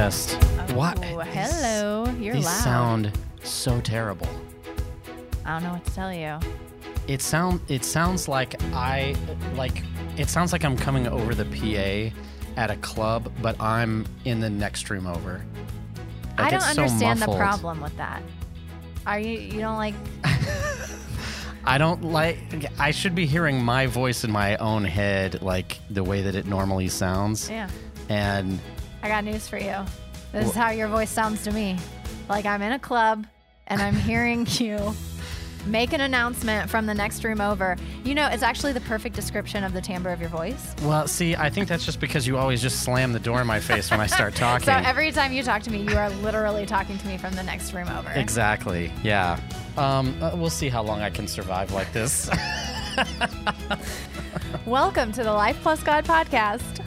test. What? Oh, hello. You're These loud. sound so terrible. I don't know what to tell you. It sound it sounds like I like it sounds like I'm coming over the PA at a club, but I'm in the next room over. Like, I don't it's so understand the problem with that. Are you you don't like I don't like I should be hearing my voice in my own head like the way that it normally sounds. Yeah. And I got news for you. This is how your voice sounds to me. Like I'm in a club and I'm hearing you make an announcement from the next room over. You know, it's actually the perfect description of the timbre of your voice. well, see, I think that's just because you always just slam the door in my face when I start talking. So every time you talk to me, you are literally talking to me from the next room over. Exactly. Yeah. Um, uh, we'll see how long I can survive like this. Welcome to the Life Plus God podcast.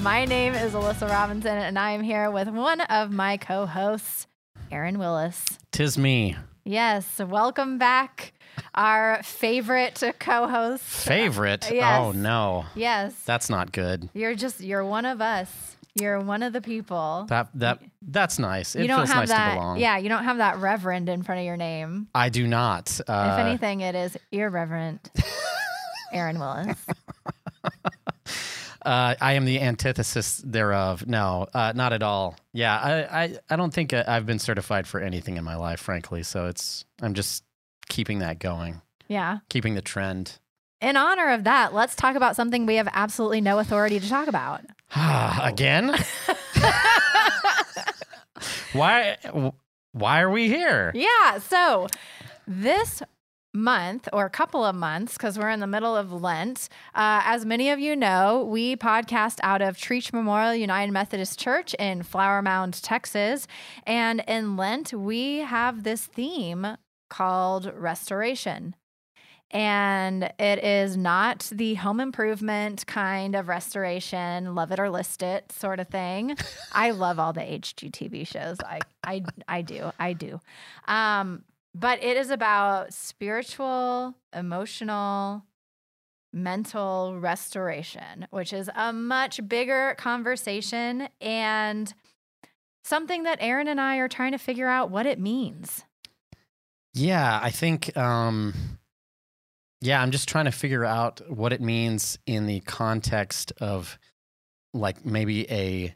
My name is Alyssa Robinson, and I am here with one of my co hosts, Aaron Willis. Tis me. Yes, welcome back, our favorite co host. Favorite? Yes. Oh no. Yes, That's not good. you're just, you're one of us. You're one of the people. That that that's nice. It you don't feels have nice that, to belong. yeah, you don't have that reverend in front of your name. I do not. Uh, if anything, it is irreverent. Aaron Willis. uh, I am the antithesis thereof. No, uh, not at all. Yeah, I, I, I don't think uh, I've been certified for anything in my life, frankly. So it's I'm just keeping that going, Yeah. keeping the trend. In honor of that, let's talk about something we have absolutely no authority to talk about. Again? why? Why are we here? Yeah. So this month or a couple of months, because we're in the middle of Lent, uh, as many of you know, we podcast out of Trietsch Memorial United Methodist Church in Flower Mound, Texas. And in Lent, we have this theme called restoration. And it is not the home improvement kind of restoration, love it or list it sort of thing. I love all the HGTV shows. I, I, I do. I do. Um, but it is about spiritual, emotional, mental restoration, which is a much bigger conversation and something that Aaron and I are trying to figure out what it means. Yeah, I think. Um, yeah, I'm just trying to figure out what it means in the context of, like, maybe a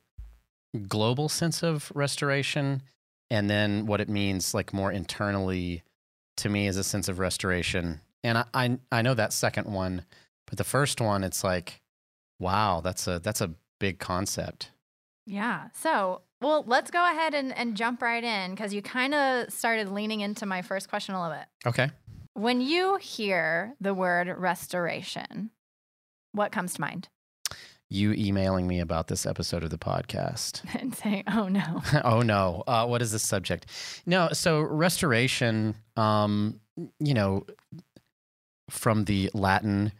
global sense of restoration, and then what it means, like, more internally to me is a sense of restoration. And I, I, I know that second one, but the first one, it's like, wow, that's a that's a big concept. Yeah. So, well, let's go ahead and, and jump right in because you kind of started leaning into my first question a little bit. Okay. When you hear the word restoration, what comes to mind? You emailing me about this episode of the podcast. and saying, oh no. oh no uh, what is this subject no so restoration um you know from the latin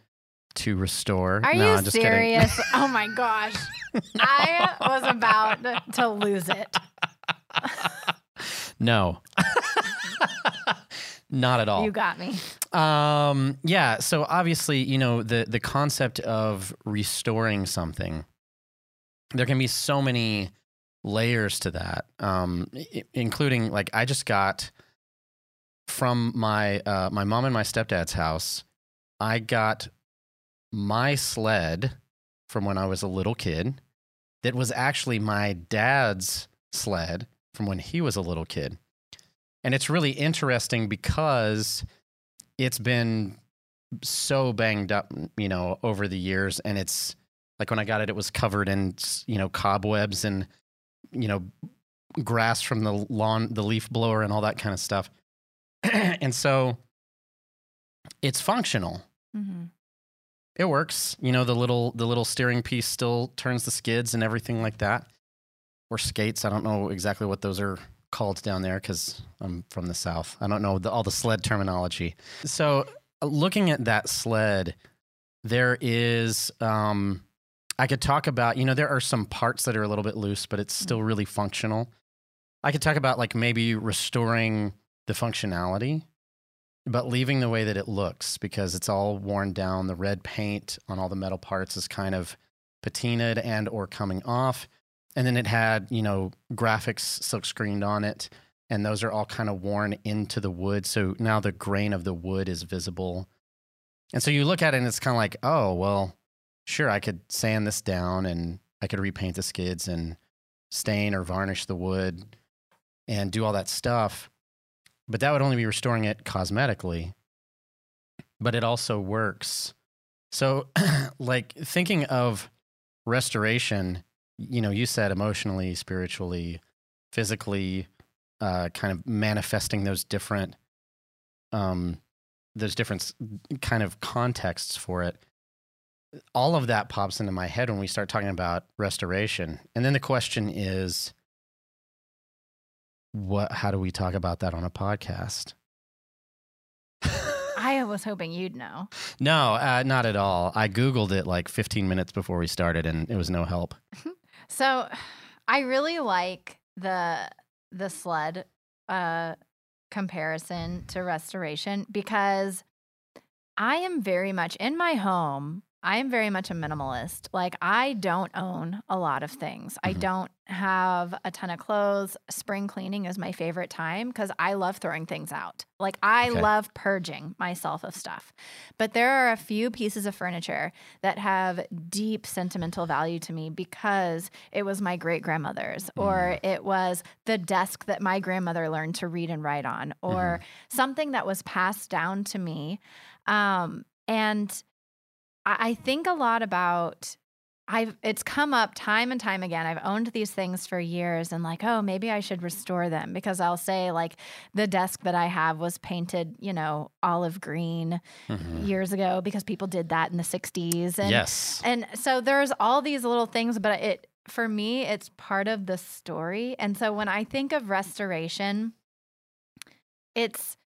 to restore Are no you i'm just kidding serious? oh my gosh. I was about to lose it. no not at all You got me. Um, yeah. So obviously, you know, the the concept of restoring something, there can be so many layers to that. Um, i- including like I just got from my uh, my mom and my stepdad's house. I got my sled from when I was a little kid. That was actually my dad's sled from when he was a little kid. And it's really interesting because it's been so banged up, you know, over the years. And it's like when I got it, it was covered in, you know, cobwebs and, you know, grass from the lawn, the leaf blower and all that kind of stuff. and so it's functional. hmm It works. You know, the little the little steering piece still turns the skids and everything like that. Or skates. I don't know exactly what those are called down there because I'm from the south. I don't know the, all the sled terminology. So, uh, looking at that sled, there is. Um, I could talk about. You know, there are some parts that are a little bit loose, but it's still really functional. I could talk about like maybe restoring the functionality but leaving the way that it looks because it's all worn down. The red paint on all the metal parts is kind of patinaed and or coming off. And then it had you know graphics silk screened on it, and those are all kind of worn into the wood. So now the grain of the wood is visible, and so you look at it and it's kind of like, oh well, sure, I could sand this down and I could repaint the skids and stain or varnish the wood and do all that stuff. But that would only be restoring it cosmetically. But it also works. So, like thinking of restoration, you know, you said emotionally, spiritually, physically, uh, kind of manifesting those different, um, those different kind of contexts for it. All of that pops into my head when we start talking about restoration. And then the question is, what how do we talk about that on a podcast I was hoping you'd know. no uh, not at all i googled it like 15 minutes before we started and it was no help So I really like the the sled uh comparison to restoration because I am very much in my home. I am very much a minimalist. Like I don't own a lot of things. I Mhm. don't have a ton of clothes. Spring cleaning is my favorite time because I love throwing things out. Like I Okay. love purging myself of stuff. But there are a few pieces of furniture that have deep sentimental value to me because it was my great grandmother's, or it was the desk that my grandmother learned to read and write on, or something that was passed down to me. Um, and I, I think a lot about. I've it's come up time and time again. I've owned these things for years and like, oh, maybe I should restore them because I'll say like the desk that I have was painted, you know, olive green Mhm. years ago because people did that in the 60s and yes and so there's all these little things but it for me it's part of the story and so when i think of restoration it's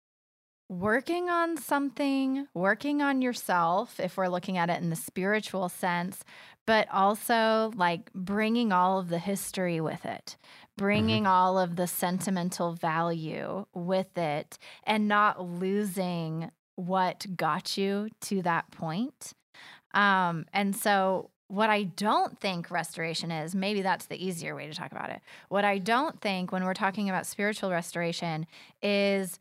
working on something working on yourself if we're looking at it in the spiritual sense but also like bringing all of the history with it bringing all of the sentimental value with it and not losing what got you to that point um, and so, what I don't think restoration is, maybe that's the easier way to talk about it. What I don't think when we're talking about spiritual restoration is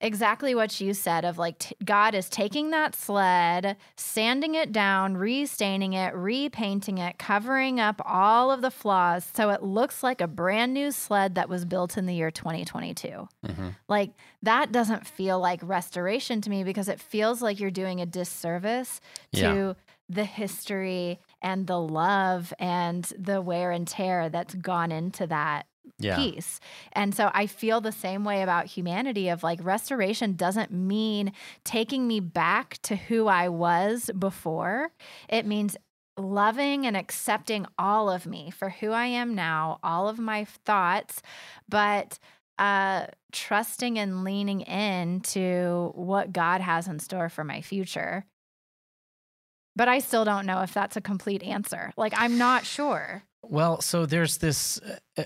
exactly what you said of like t- God is taking that sled, sanding it down, restaining it, repainting it, covering up all of the flaws so it looks like a brand new sled that was built in the year 2022. Mhm. Like that doesn't feel like restoration to me because it feels like you're doing a disservice to Yeah. the history and the love and the wear and tear that's gone into that yeah piece. And so I feel the same way about humanity of like restoration doesn't mean taking me back to who I was before. It means loving and accepting all of me for who I am now, all of my thoughts, but uh trusting and leaning into what God has in store for my future. But I still don't know if that's a complete answer. Like I'm not sure. Well, so there's this uh, uh,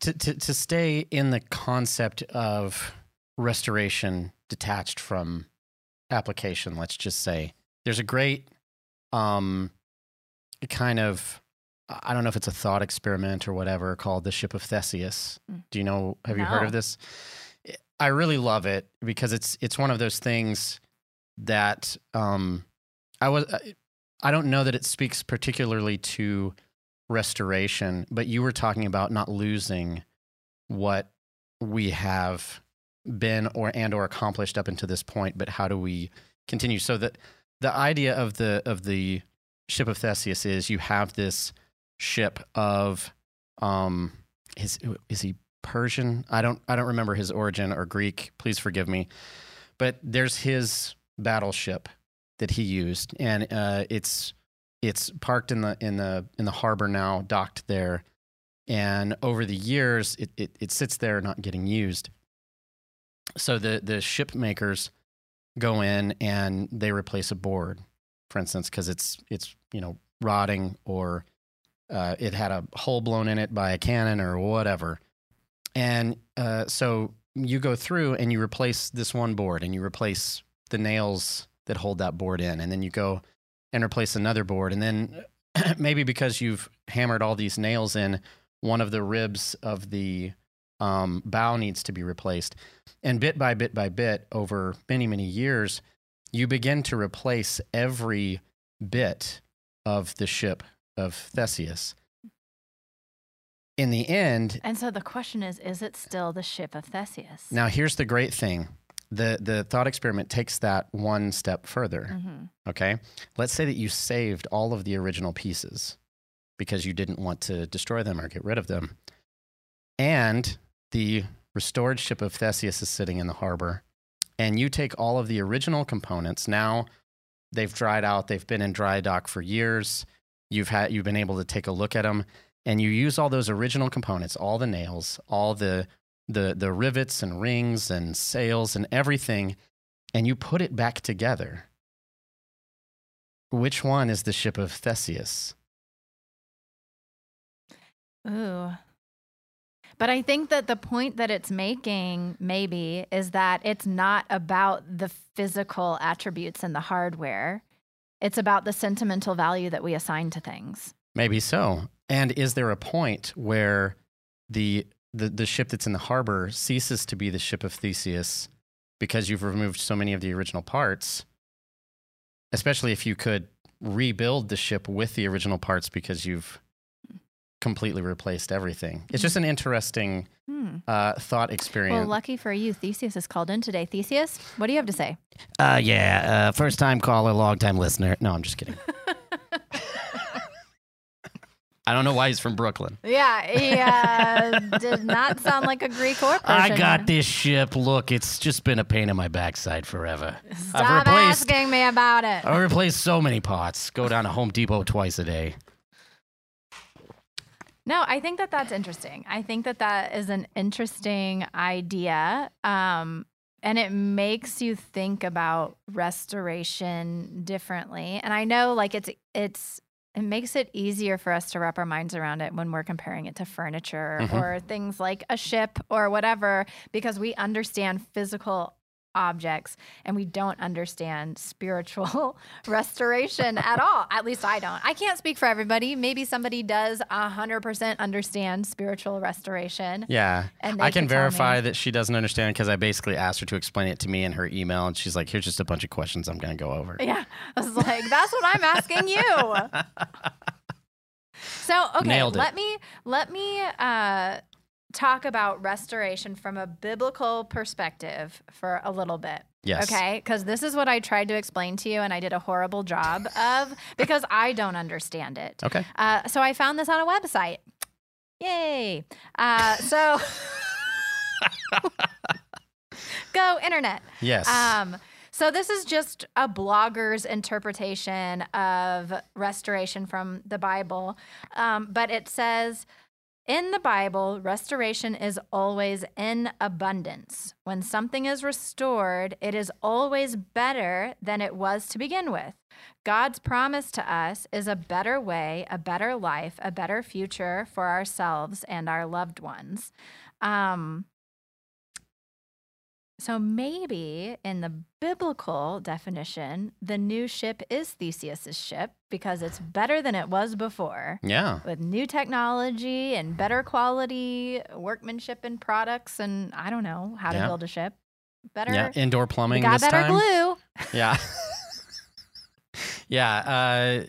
to, to to stay in the concept of restoration detached from application. Let's just say there's a great um kind of I don't know if it's a thought experiment or whatever called the ship of Theseus. Mm. Do you know? Have you heard of this? I really love it because it's it's one of those things that um I was I don't know that it speaks particularly to restoration, but you were talking about not losing what we have been or and or accomplished up until this point, but how do we continue? So that the idea of the of the ship of Theseus is you have this ship of um is is he Persian? I don't I don't remember his origin or Greek. Please forgive me. But there's his battleship that he used, and uh, it's it's parked in the in the in the harbor now, docked there, and over the years it it, it sits there not getting used. So the the ship makers go in and they replace a board, for instance, because it's it's you know rotting or uh, it had a hole blown in it by a cannon or whatever, and uh, so you go through and you replace this one board and you replace the nails that hold that board in, and then you go and replace another board, and then maybe because you've hammered all these nails in, one of the ribs of the um, bow needs to be replaced. And bit by bit by bit, over many, many years, you begin to replace every bit of the ship of Theseus. In the end, And so the question is is it still the ship of Theseus? now here's the great thing. The the thought experiment takes that one step further. Mhm. Okay. Let's say that you saved all of the original pieces because you didn't want to destroy them or get rid of them. And the restored ship of Theseus is sitting in the harbor. And you take all of the original components. Now they've dried out, they've been in dry dock for years. You've had you've been able to take a look at them and you use all those original components, all the nails, all the the the rivets and rings and sails and everything and you put it back together. Which one is the ship of Theseus? Ooh. But I think that the point that it's making, maybe, is that it's not about the physical attributes and the hardware. It's about the sentimental value that we assign to things. Maybe so. And is there a point where the, the the ship that's in the harbor ceases to be the ship of Theseus because you've removed so many of the original parts? Especially if you could rebuild the ship with the original parts because you've completely replaced everything. It's just an interesting Hmm. uh, thought experience. Well, lucky for you, Theseus is called in today. Theseus, what do you have to say? Uh, yeah, uh, first time caller, long time listener. No, I'm just kidding. I don't know why he's from Brooklyn. Yeah, he uh, did not sound like a Greek or Persian. I got this ship. Look, it's just been a pain in my backside forever. Stop replaced- asking me about it. I replaced so many pots. Go down to Home Depot twice a day. No, I think that that's interesting. I think that that is an interesting idea. Um, and it makes you think about restoration differently. And I know like it's it's it makes it easier for us to wrap our minds around it when we're comparing it to furniture Mhm. or things like a ship or whatever because we understand physical objects and we don't understand spiritual restoration at all. At least I don't. I can't speak for everybody. Maybe somebody does 100% understand spiritual restoration. Yeah. And I can tell verify that she doesn't understand because I basically asked her to explain it to me in her email. And she's like, here's just a bunch of questions I'm going to go over. Yeah. I was like, that's what I'm asking you. So, okay, Nailed it. let me let me uh talk about restoration from a biblical perspective for a little bit. Yes. Okay, because this is what I tried to explain to you, and I did a horrible job of because I don't understand it. Okay. Uh, so I found this on a website. Yay! Uh, so go internet. Yes. Um, so this is just a blogger's interpretation of restoration from the Bible, um, but it says. In the Bible, restoration is always in abundance. When something is restored, it is always better than it was to begin with. God's promise to us is a better way, a better life, a better future for ourselves and our loved ones. Um, so maybe in the biblical definition, the new ship is Theseus's ship because it's better than it was before yeah. with new technology and better quality workmanship and products and I don't know how Yeah. to build a ship. Better Yeah. Indoor plumbing got this better time. glue. Yeah. yeah. Uh,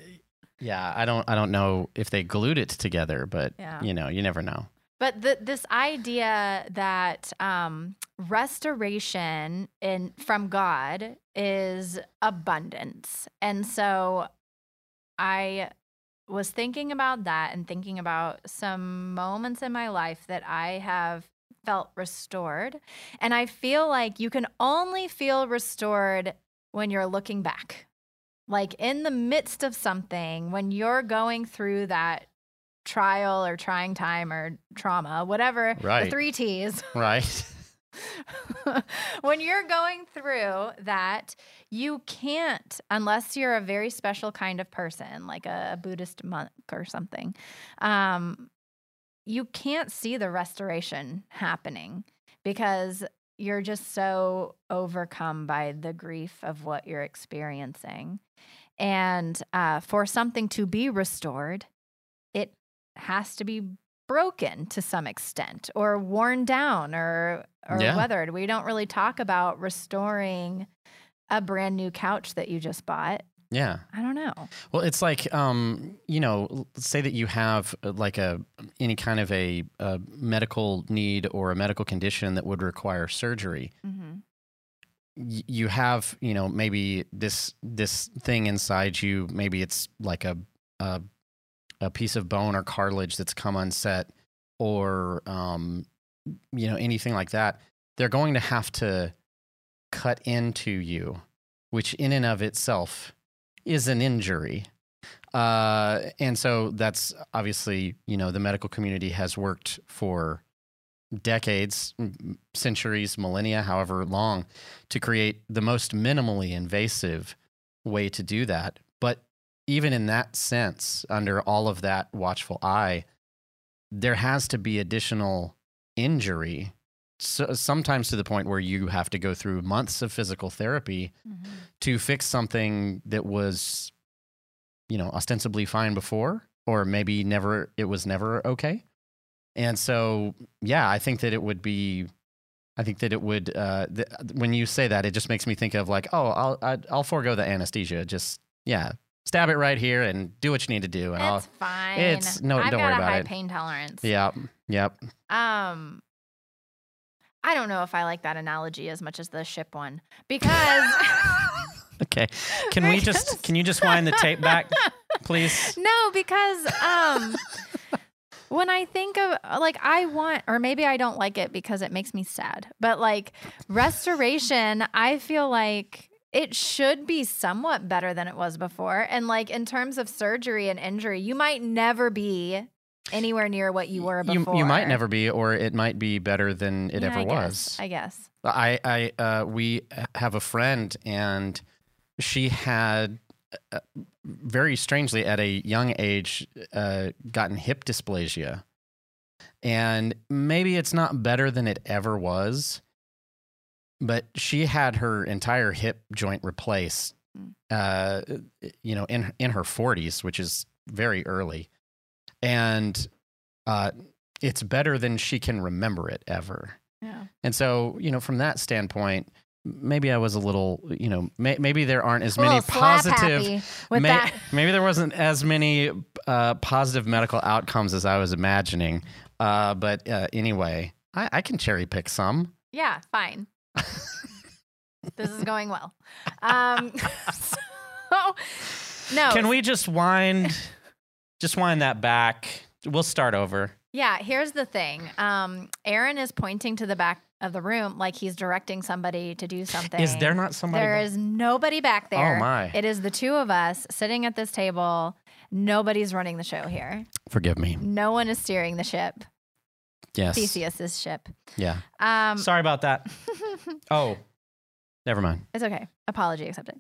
yeah. I don't. I don't know if they glued it together, but Yeah. you know, you never know. But the, this idea that um, restoration in from God is abundance, and so I was thinking about that and thinking about some moments in my life that I have felt restored, and I feel like you can only feel restored when you're looking back. Like in the midst of something, when you're going through that trial or trying time or trauma, whatever, Right. the three T's. Right. when you're going through that, you can't, unless you're a very special kind of person, like a, Buddhist monk or something, um, you can't see the restoration happening because you're just so overcome by the grief of what you're experiencing. And uh, for something to be restored, it has to be broken to some extent or worn down or or Yeah. weathered. We don't really talk about restoring a brand new couch that you just bought. Yeah. I don't know. Well, it's like, um, you know, say that you have uh, like a any kind of a, a medical need or a medical condition that would require surgery. hmm you have, you know, maybe this this thing inside you. Maybe it's like a a, a piece of bone or cartilage that's come unset, or um, you know, anything like that. They're going to have to cut into you, which in and of itself is an injury. Uh, and so that's obviously, you know, the medical community has worked for decades, centuries, millennia, however long, to create the most minimally invasive way to do that. But even in that sense, under all of that watchful eye, there has to be additional injury. So, sometimes to the point where you have to go through months of physical therapy to fix something that was, you know, ostensibly fine before, or maybe never, it was never okay. And so, yeah, I think that it would be, I think that it would, uh, th- when you say that, it just makes me think of like, oh, I'll, I'll forego the anesthesia. Just, yeah, stab it right here and do what you need to do. And I'll, It's fine. it's- no, I've don't got worry a about high it. pain tolerance. yeah, yep. Um, I don't know if I like that analogy as much as the ship one because Okay. Can we just, can you just wind the tape back, please? no, because um, when I think of like I want, or maybe I don't like it because it makes me sad, but like restoration, I feel like. It should be somewhat better than it was before. And like in terms of surgery and injury, you might never be anywhere near what you were You, before. you might never be, or it might be better than it Yeah, ever I was. guess, I guess. I, I, uh, we have a friend, and she had uh, very strangely at a young age uh, gotten hip dysplasia, and maybe it's not better than it ever was, but she had her entire hip joint replaced. Mm. Uh, you know, in in her forties, which is very early, and uh, it's better than she can remember it ever. Yeah. And so, you know, from that standpoint, maybe I was a little, you know, may, maybe there aren't as many positive. with may- that. Maybe there wasn't as many uh, positive medical outcomes as I was imagining. Uh, but uh, anyway, I, I can cherry pick some. Yeah, fine. This is going well. Um, so, no. Can we just wind, just wind that back? We'll start over. Yeah, here's the thing. Um, Aaron is pointing to the back of the room like he's directing somebody to do something. Is there not somebody? There back- is nobody back there. Oh my! It is the two of us sitting at this table. Nobody's running the show here. Forgive me. No one is steering the ship. Yes. Theseus's ship. Yeah. Um, Sorry about that. Oh, never mind. It's okay. Apology accepted.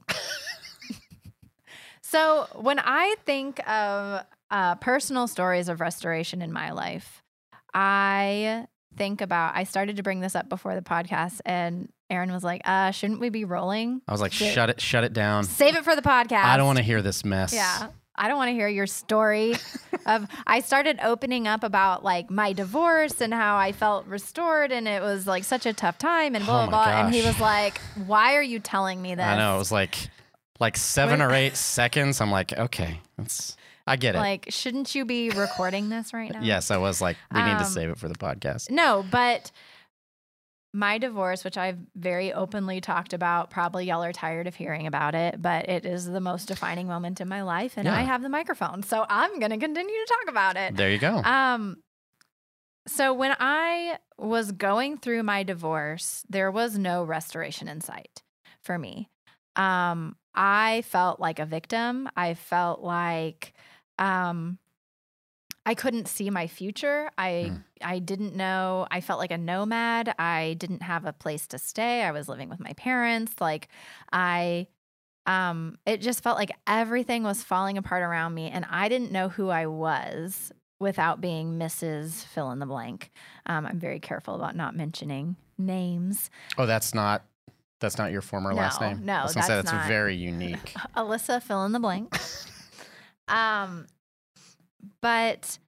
so, when I think of uh, personal stories of restoration in my life, I think about, I started to bring this up before the podcast, and Aaron was like, uh, shouldn't we be rolling? I was like, shut it, shut it down. Save it for the podcast. I don't want to hear this mess. Yeah. I don't want to hear your story of I started opening up about like my divorce and how I felt restored and it was like such a tough time and blah Oh blah my blah. And he was like, Why are you telling me this? I know. It was like, like seven When- or eight seconds. I'm like, okay, that's, I get it. Like, shouldn't you be recording this right now? yes, I was like, we need to Um, save it for the podcast. No, but my divorce, which I've very openly talked about, probably y'all are tired of hearing about it, but it is the most defining moment in my life, and I have the microphone, so I'm going to continue to talk about it. There you go. Um, so when I was going through my divorce, there was no restoration in sight for me. Um, I felt like a victim. I felt like um, I couldn't see my future. I Hmm. I didn't know. I felt like a nomad. I didn't have a place to stay. I was living with my parents. Like I um it just felt like everything was falling apart around me and I didn't know who I was without being Mrs. fill in the blank. Um, I'm very careful about not mentioning names. oh, that's not, That's not your former last name. no, I was gonna say that's that's not. very unique. Alyssa, fill in the blank. um, but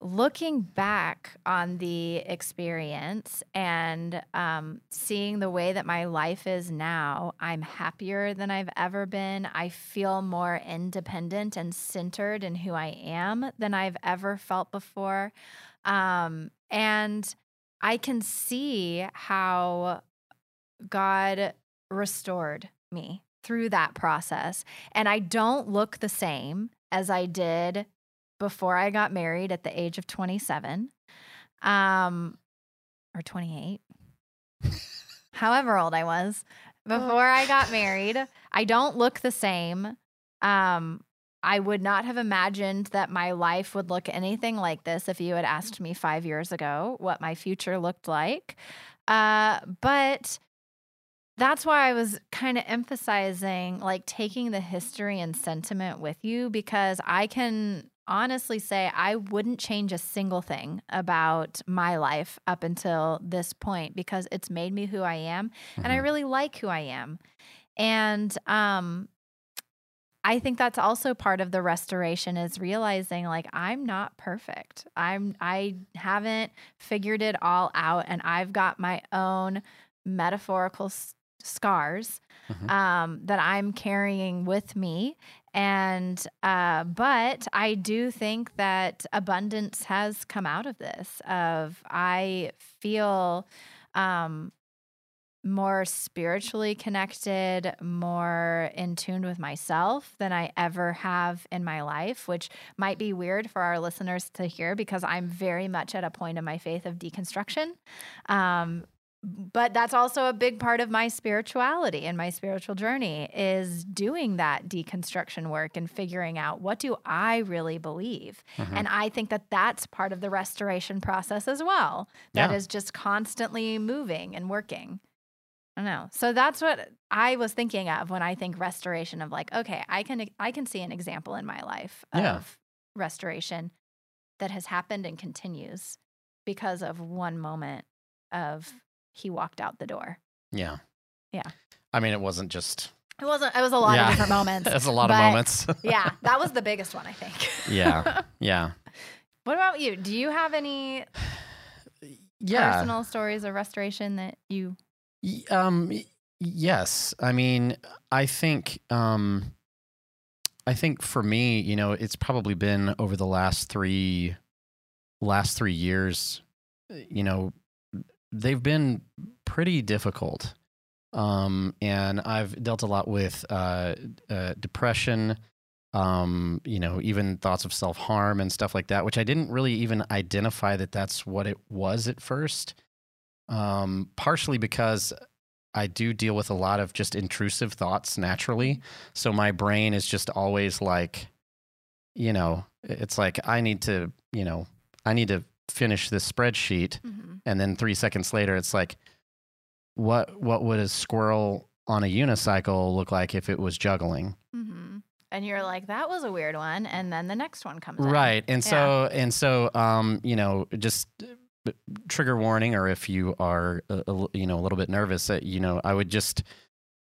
looking back on the experience and um, seeing the way that my life is now, I'm happier than I've ever been. I feel more independent and centered in who I am than I've ever felt before. Um, and I can see how God restored me through that process. And I don't look the same as I did before I got married at the age of 27 um, or 28, however old I was before I got married. I don't look the same. Um, I would not have imagined that my life would look anything like this if you had asked me five years ago what my future looked like. Uh, but that's why I was kind of emphasizing like taking the history and sentiment with you because I can honestly say I wouldn't change a single thing about my life up until this point because it's made me who I am and I Mhm. really like who I am. And um I think that's also part of the restoration is realizing like I'm not perfect. I'm I haven't figured it all out and I've got my own metaphorical s- scars Mhm. um, that I'm carrying with me. And, uh, but I do think that abundance has come out of this of I feel, um, more spiritually connected, more in tune with myself than I ever have in my life, which might be weird for our listeners to hear because I'm very much at a point in my faith of deconstruction. Um, but that's also a big part of my spirituality and my spiritual journey is doing that deconstruction work and figuring out what do I really believe. Mhm. And I think that that's part of the restoration process as well. That is Yeah. just constantly moving and working. I don't know. So that's what I was thinking of when I think restoration of like, okay, I can I can see an example in my life of Yeah. restoration that has happened and continues because of one moment of he walked out the door. Yeah. Yeah. I mean, it wasn't just. It wasn't it was a lot Yeah. of different moments. That's a lot of moments. yeah, that was the biggest one, I think. Yeah. yeah. what about you? Do you have any Yeah. personal stories of restoration that you Um, yes. I mean, I think, um, I think for me, you know, it's probably been over the last three, last three years, you know, they've been pretty difficult. Um, and I've dealt a lot with, uh, uh depression, um, you know, even thoughts of self harm and stuff like that, which I didn't really even identify that that's what it was at first um, partially because I do deal with a lot of just intrusive thoughts naturally. So my brain is just always like, you know, it's like I need to, you know, I need to finish this spreadsheet, and then three seconds later, it's like, what what would a squirrel on a unicycle look like if it was juggling? Mm-hmm. And you're like, that was a weird one. And then the next one comes in. Right. And so and so um, you know, just uh, trigger warning or if you are a, a you know a little bit nervous that you know, I would just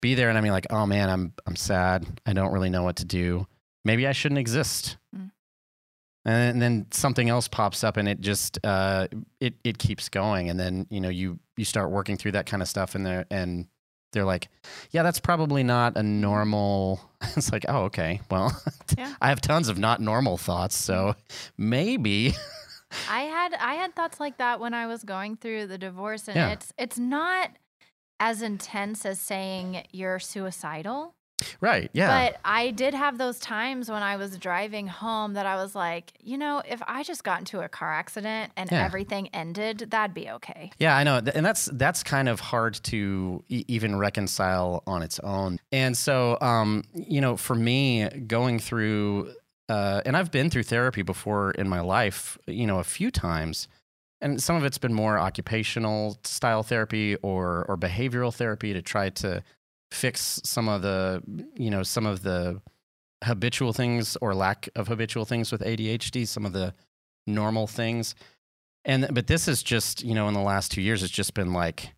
be there and I mean like, "Oh man, I'm I'm sad. I don't really know what to do. Maybe I shouldn't exist." Mm. And then something else pops up and it just uh it it keeps going and then, you know, you you start working through that kind of stuff and they're and they're like, "Yeah, that's probably not a normal." It's like, "Oh, okay. Well, Yeah. I have tons of not normal thoughts, so maybe I had I had thoughts like that when I was going through the divorce and Yeah. it's it's not as intense as saying you're suicidal. Right, yeah, But I did have those times when I was driving home that I was like, you know, if I just got into a car accident and Yeah. everything ended, that'd be okay. yeah. I know, and that's that's kind of hard to e- even reconcile on its own. And so, um, you know, for me, going through, uh, and I've been through therapy before in my life, you know, a few times. And some of it's been more occupational style therapy or or behavioral therapy to try to fix some of the you know some of the habitual things or lack of habitual things with ADHD, some of the normal things. And but this is just, you know, in the last 2 years it's just been like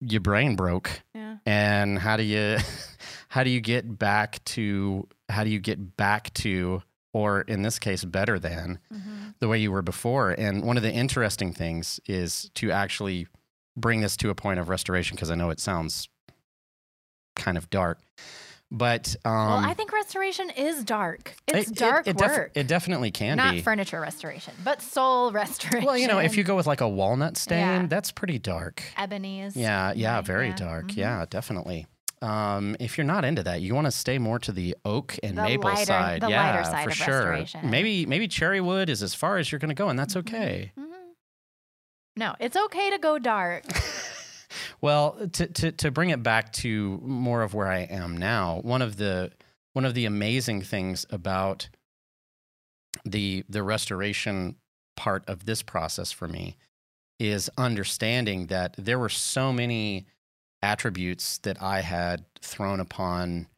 your brain broke Yeah. and how do you how do you get back to how do you get back to or in this case better than Mhm. the way you were before and one of the interesting things is to actually bring this to a point of restoration because i know it sounds kind of dark but um well, I think restoration is dark. It's it- it- dark it, def- work. it definitely can be Not be furniture restoration, but soul restoration. well you know if you go with like a walnut stain Yeah. that's pretty dark ebony is Yeah, yeah, very yeah. dark. Mhm. Yeah, definitely. Um, if you're not into that, you want to stay more to the oak and The maple lighter- side. the yeah, lighter side for of sure. restoration. Maybe maybe cherry wood is as far as you're going to go, and that's Mhm. okay. Mhm. No, it's okay to go dark. well, to, to to bring it back to more of where I am now, one of the one of the amazing things about the the restoration part of this process for me is understanding that there were so many attributes that I had thrown upon,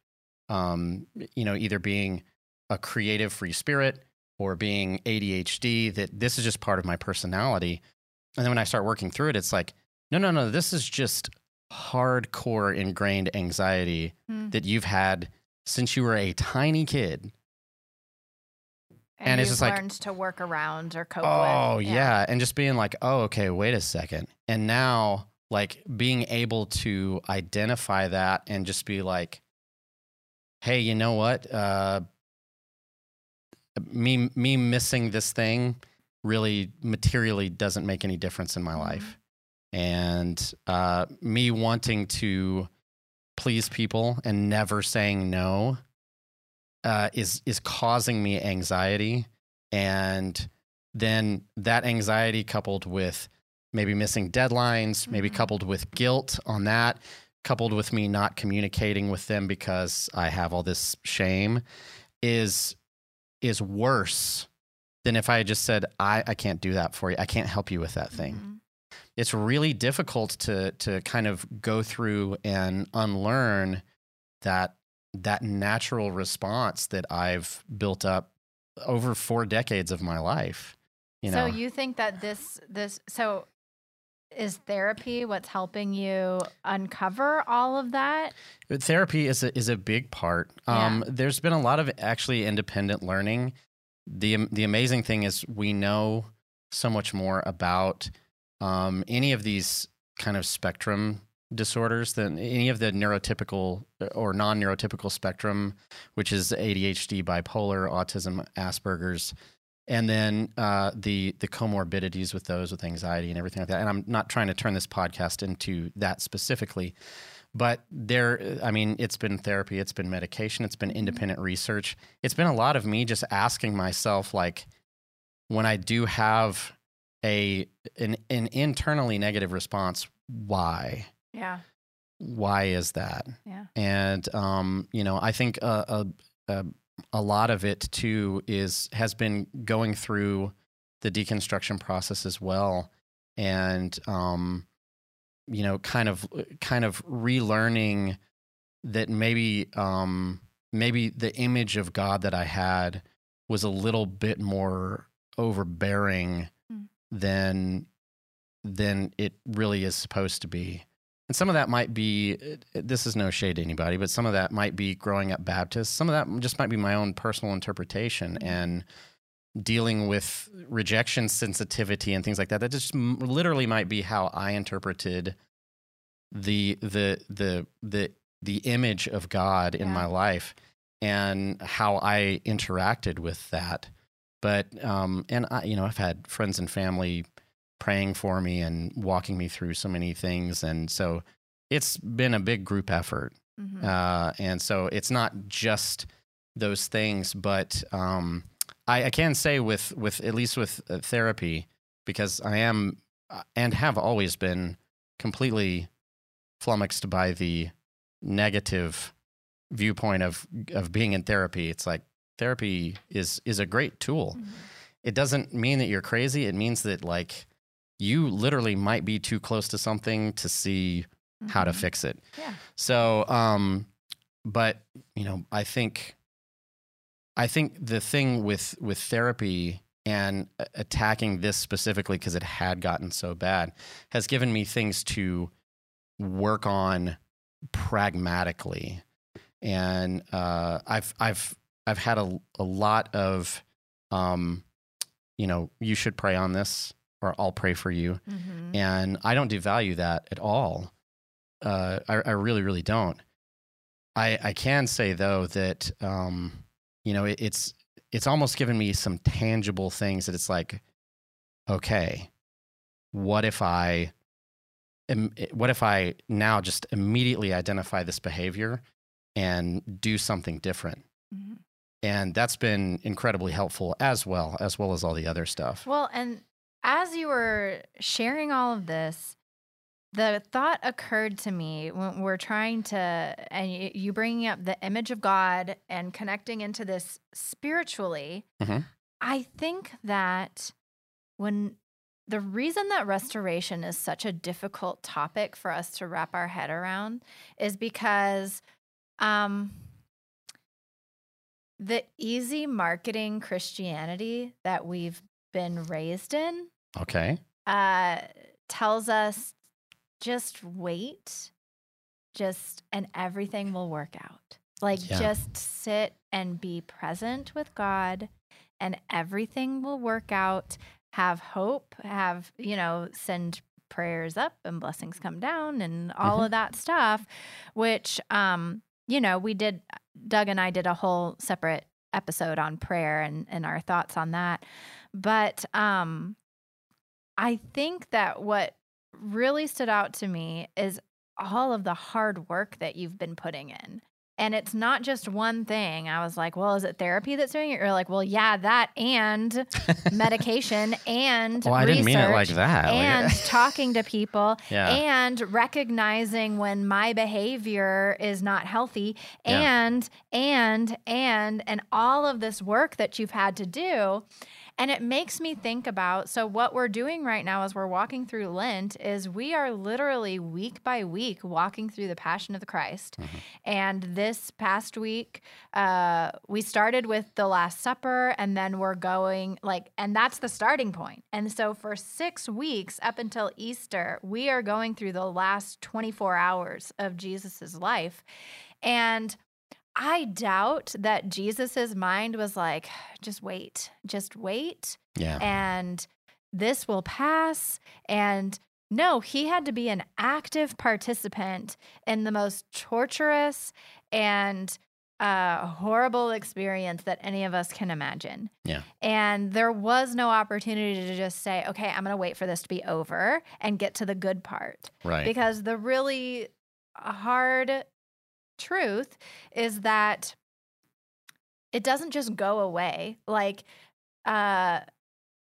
um, you know, either being a creative free spirit or being ADHD, that this is just part of my personality. And then when I start working through it, it's like, no, no, no, this is just hardcore ingrained anxiety Hmm. that you've had since you were a tiny kid. And, And it's just like- learned to work around or cope with. Oh, with. yeah. And just being like, oh, okay, wait a second. And now, like, being able to identify that and just be like, hey, you know what? Uh, me, me missing this thing really materially doesn't make any difference in my Mhm. life. And uh, me wanting to please people and never saying no uh, is is causing me anxiety, and then that anxiety coupled with maybe missing deadlines, maybe Mhm. coupled with guilt on that, coupled with me not communicating with them because I have all this shame, is is worse than if I had just said I I can't do that for you. I can't help you with that thing Mhm. It's really difficult to to kind of go through and unlearn that that natural response that I've built up over four decades of my life. You know, So you think that this this so is therapy what's helping you uncover all of that? Therapy is a, is a big part. Um, There's been a lot of actually independent learning. the The amazing thing is we know so much more about um, any of these kind of spectrum disorders than any of the neurotypical or non neurotypical spectrum, which is ADHD, bipolar, autism, Asperger's. And then uh, the the comorbidities with those, with anxiety and everything like that. And I'm not trying to turn this podcast into that specifically, but there i mean it's been therapy it's been medication it's been independent research it's been a lot of me just asking myself like when i do have a an, an internally negative response why Yeah. why is that Yeah. and um you know i think a, a, a, a lot of it too is has been going through the deconstruction process as well and um you know kind of kind of relearning that maybe um maybe the image of god that i had was a little bit more overbearing. Than than it really is supposed to be and some of that might be uh, this is no shade to anybody but some of that might be growing up baptist some of that just might be my own personal interpretation Mhm. and dealing with rejection sensitivity and things like that that just literally might be how i interpreted the the the the the image of god in Yeah. my life and how i interacted with that but um and i you know i've had friends and family praying for me and walking me through so many things and so it's been a big group effort Mhm. uh, and so it's not just those things, but um, I, I can say with with at least with uh, therapy because I am uh, and have always been completely flummoxed by the negative viewpoint of of being in therapy. It's like therapy is is a great tool. Mhm. It doesn't mean that you're crazy. It means that like you literally might be too close to something to see how to Mhm. fix it. Yeah. So, um, but you know, I think, I think the thing with with therapy and attacking this specifically because it had gotten so bad has given me things to work on pragmatically. And uh, I've I've I've had a a lot of um, you know, you should pray on this or I'll pray for you. Mhm. And I don't devalue that at all. Uh, I, I really, really don't. I, I can say though that um, you know it, it's it's almost given me some tangible things that it's like, okay, what if I, what if I now just immediately identify this behavior and do something different? Mhm. And that's been incredibly helpful as well, as well as all the other stuff. Well, and as you were sharing all of this, the thought occurred to me when we're trying to, and you bringing up the image of God and connecting into this spiritually. Mhm. I think that when the reason that restoration is such a difficult topic for us to wrap our head around is because um, the easy marketing Christianity that we've been raised in Okay. uh, tells us just wait, just and everything will work out. Like Yeah. just sit and be present with God, and everything will work out. Have hope. Have you know send prayers up and blessings come down and all Mhm. of that stuff, which um you know we did. Doug and I did a whole separate episode on prayer and and our thoughts on that, but um I think that what really stood out to me is all of the hard work that you've been putting in. And it's not just one thing. I was like, well, is it therapy that's doing it? You're like, well, yeah, that and medication and well, I didn't mean it like research that. Like- and talking to people yeah. and recognizing when my behavior is not healthy Yeah. and and and and all of this work that you've had to do and it makes me think about so what we're doing right now as we're walking through Lent is we are literally week by week walking through the passion of the Christ. Mhm. And this past week, uh, we started with the Last Supper, and then we're going like, and that's the starting point. And so for six weeks up until Easter, we are going through the last 24 hours of Jesus's life. And I doubt that Jesus's mind was like, just wait, just wait, yeah. and this will pass. And no, he had to be an active participant in the most torturous and uh, horrible experience that any of us can imagine. Yeah. And there was no opportunity to just say, okay, I'm going to wait for this to be over and get to the good part. Right. Because the really hard truth is that it doesn't just go away. Like, uh,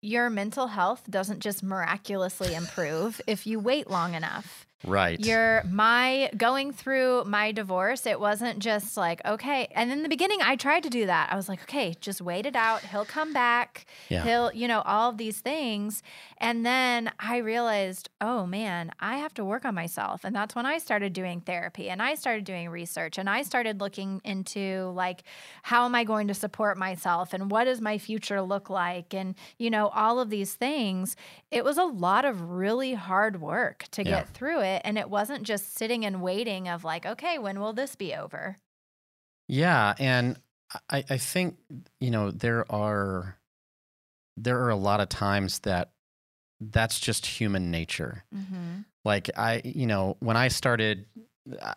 your mental health doesn't just miraculously improve if you wait long enough. Right. You're my going through my divorce, it wasn't just like, okay. And in the beginning I tried to do that. I was like, okay, just wait it out. He'll come back. Yeah. He'll, you know, all of these things. And then I realized, oh man, I have to work on myself. And that's when I started doing therapy and I started doing research and I started looking into like how am I going to support myself and what does my future look like and you know all of these things. It was a lot of really hard work to Yeah. get through it and it wasn't just sitting and waiting of like, okay, when will this be over? Yeah, and I, I think you know there are there are a lot of times that that's just human nature. Mm-hmm. Like I, you know, when I started,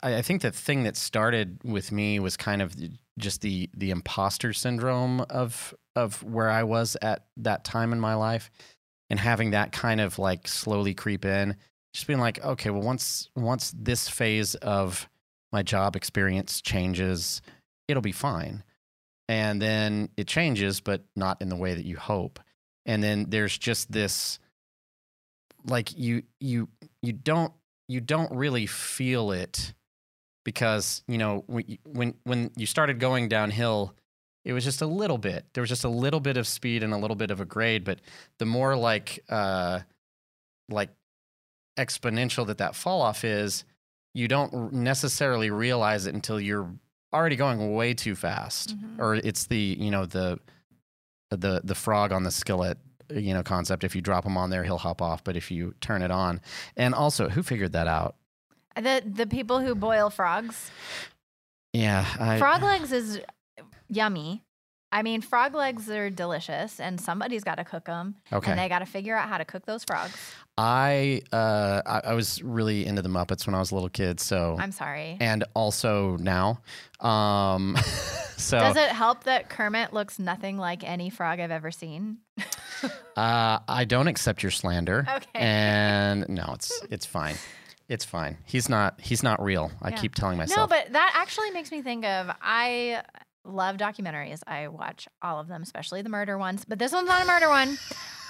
I, I think the thing that started with me was kind of just the the imposter syndrome of of where I was at that time in my life, and having that kind of like slowly creep in. Just being like, okay, well, once once this phase of my job experience changes, it'll be fine. And then it changes, but not in the way that you hope. And then there's just this like you you you don't you don't really feel it because you know when when you started going downhill it was just a little bit there was just a little bit of speed and a little bit of a grade but the more like uh like exponential that that fall off is you don't necessarily realize it until you're already going way too fast Mhm. or it's the you know the the the frog on the skillet you know concept if you drop him on there he'll hop off but if you turn it on and also who figured that out The the people who boil frogs. Yeah, I, Frog legs is yummy. I mean, frog legs are delicious, and somebody's got to cook them, okay. and they got to figure out how to cook those frogs. I uh, I, I was really into the Muppets when I was a little kid, so I'm sorry. and also now. Um, so Does it help that Kermit looks nothing like any frog I've ever seen? uh, I don't accept your slander. Okay. And no, it's it's fine. It's fine. He's not he's not real. I Yeah. keep telling myself. No, but that actually makes me think of I love documentaries. I watch all of them, especially the murder ones, but this one's not a murder one.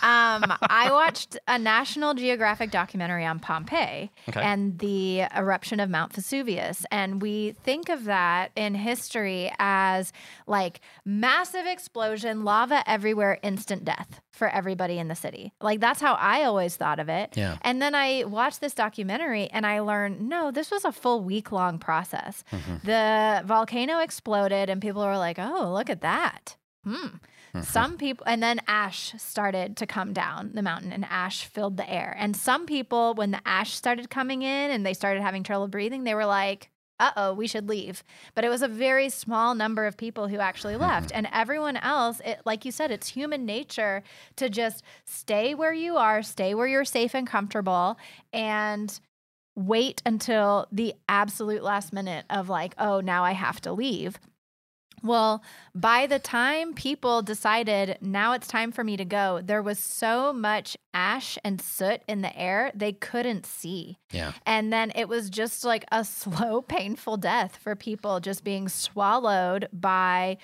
Um, I watched a National Geographic documentary on Pompeii Okay. and the eruption of Mount Vesuvius. And we think of that in history as like massive explosion, lava everywhere, instant death for everybody in the city. Like that's how I always thought of it. Yeah. And then I watched this documentary and I learned no, this was a full week long process. Mhm. The volcano exploded and people were like, oh, look at that. Hmm. Mhm. Some people, and then ash started to come down the mountain and ash filled the air. And some people, when the ash started coming in and they started having trouble breathing, they were like, uh oh, we should leave. But it was a very small number of people who actually left. And everyone else, it, like you said, it's human nature to just stay where you are, stay where you're safe and comfortable, and wait until the absolute last minute of like, oh, now I have to leave. Well, by the time people decided now it's time for me to go, there was so much ash and soot in the air, they couldn't see. yeah. And then it was just like a slow, painful death for people just being swallowed by